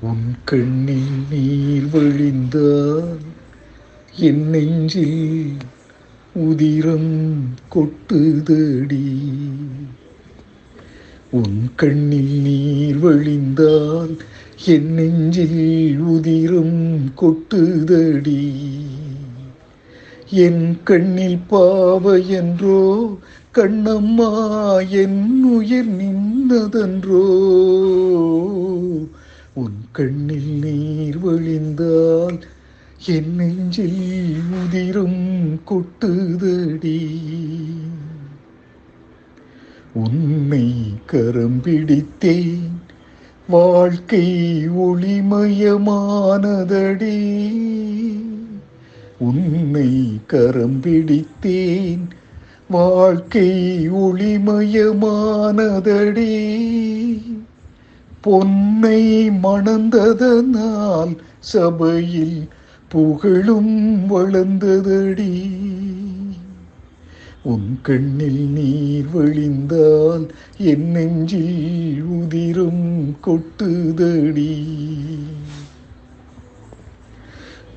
உன் கண்ணில் நீர் வழிந்தால் என் நெஞ்சில் உதிரம் கொட்டுதடி. உன் கண்ணில் நீர் வழிந்தால் என் நெஞ்சில் உதிரம் கொட்டுதடி. என் கண்ணில் பாவ என்றோ கண்ணம்மா என் உயிர் நின்றதன்றோ உன் கண்ணில் நீர் வழிந்தால் என் நெஞ்சில் உதிரும் கொட்டுதடி. உன்னை கரம் பிடித்தேன் வாழ்க்கை ஒளிமயமானதடி. உன்னை கரம் பிடித்தேன் வாழ்க்கை ஒளிமயமானதடி. பொன்னை மணந்ததனால் சபையில் புகழும் வளர்ந்ததடி. உன் கண்ணில் நீர் வழிந்தால் என் நெஞ்சில் உதிரும் கொட்டுதடி.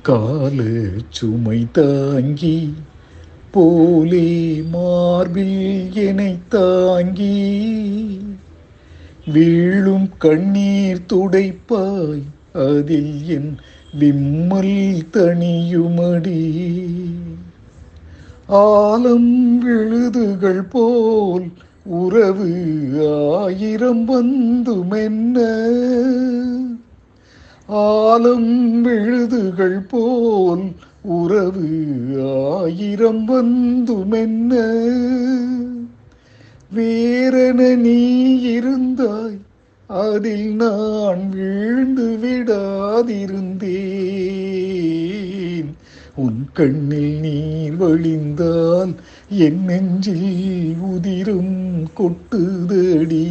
கால சுமை தாங்கி போலே மார்பில் என்னை தாங்கி வீழும் கண்ணீர் துடைப்பாய். அதில் என் விம்மல் தனியுமடி ஆலம் விழுதுகள் போல் உறவு ஆயிரம் வந்துமென்ன. ஆலம் விழுதுகள் போல் உறவு ஆயிரம் வந்துமென்ன. வேறென நீ அதில் நான் வீழ்ந்து விடாதிருந்தேன். உன் கண்ணில் நீர் வழிந்தால் என் நெஞ்சில் உதிரும் கொட்டுதடி.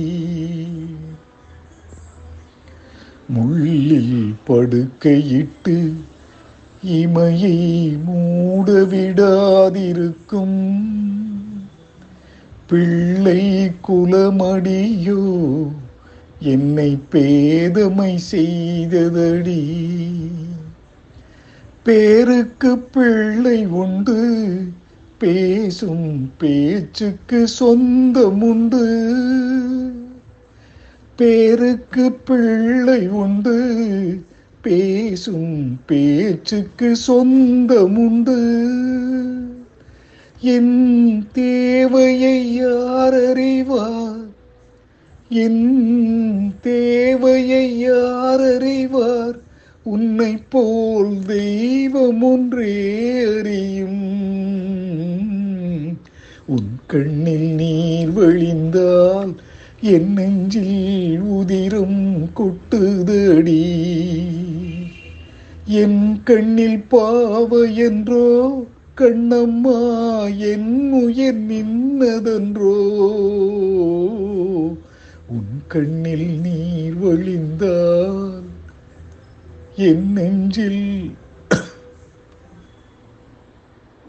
முள்ளில் படுக்கையிட்டு இமையை மூட விடாதிருக்கும். பிள்ளை குலமடியோ என்னை பேதமை செய்ததடி. பேருக்கு பிள்ளை உண்டு பேசும் பேச்சுக்கு சொந்தம் உண்டு. பேருக்கு பிள்ளை உண்டு பேசும் பேச்சுக்கு சொந்தம் உண்டு. என் தேவையை யார் அறிவார்? என் தேவையை யார் அறிவார் உன்னை போல் தெய்வம் ஒன்றே அறியும். உன் கண்ணில் நீர் வழிந்தால் என் நெஞ்சில் உதிரும் கொட்டுதடி. என் கண்ணில் பாவ என்றோ கண்ணம்மா என் உயர் நின்னதென்றோ. உன் கண்ணில் நீர் வழிந்தால் என் நெஞ்சில்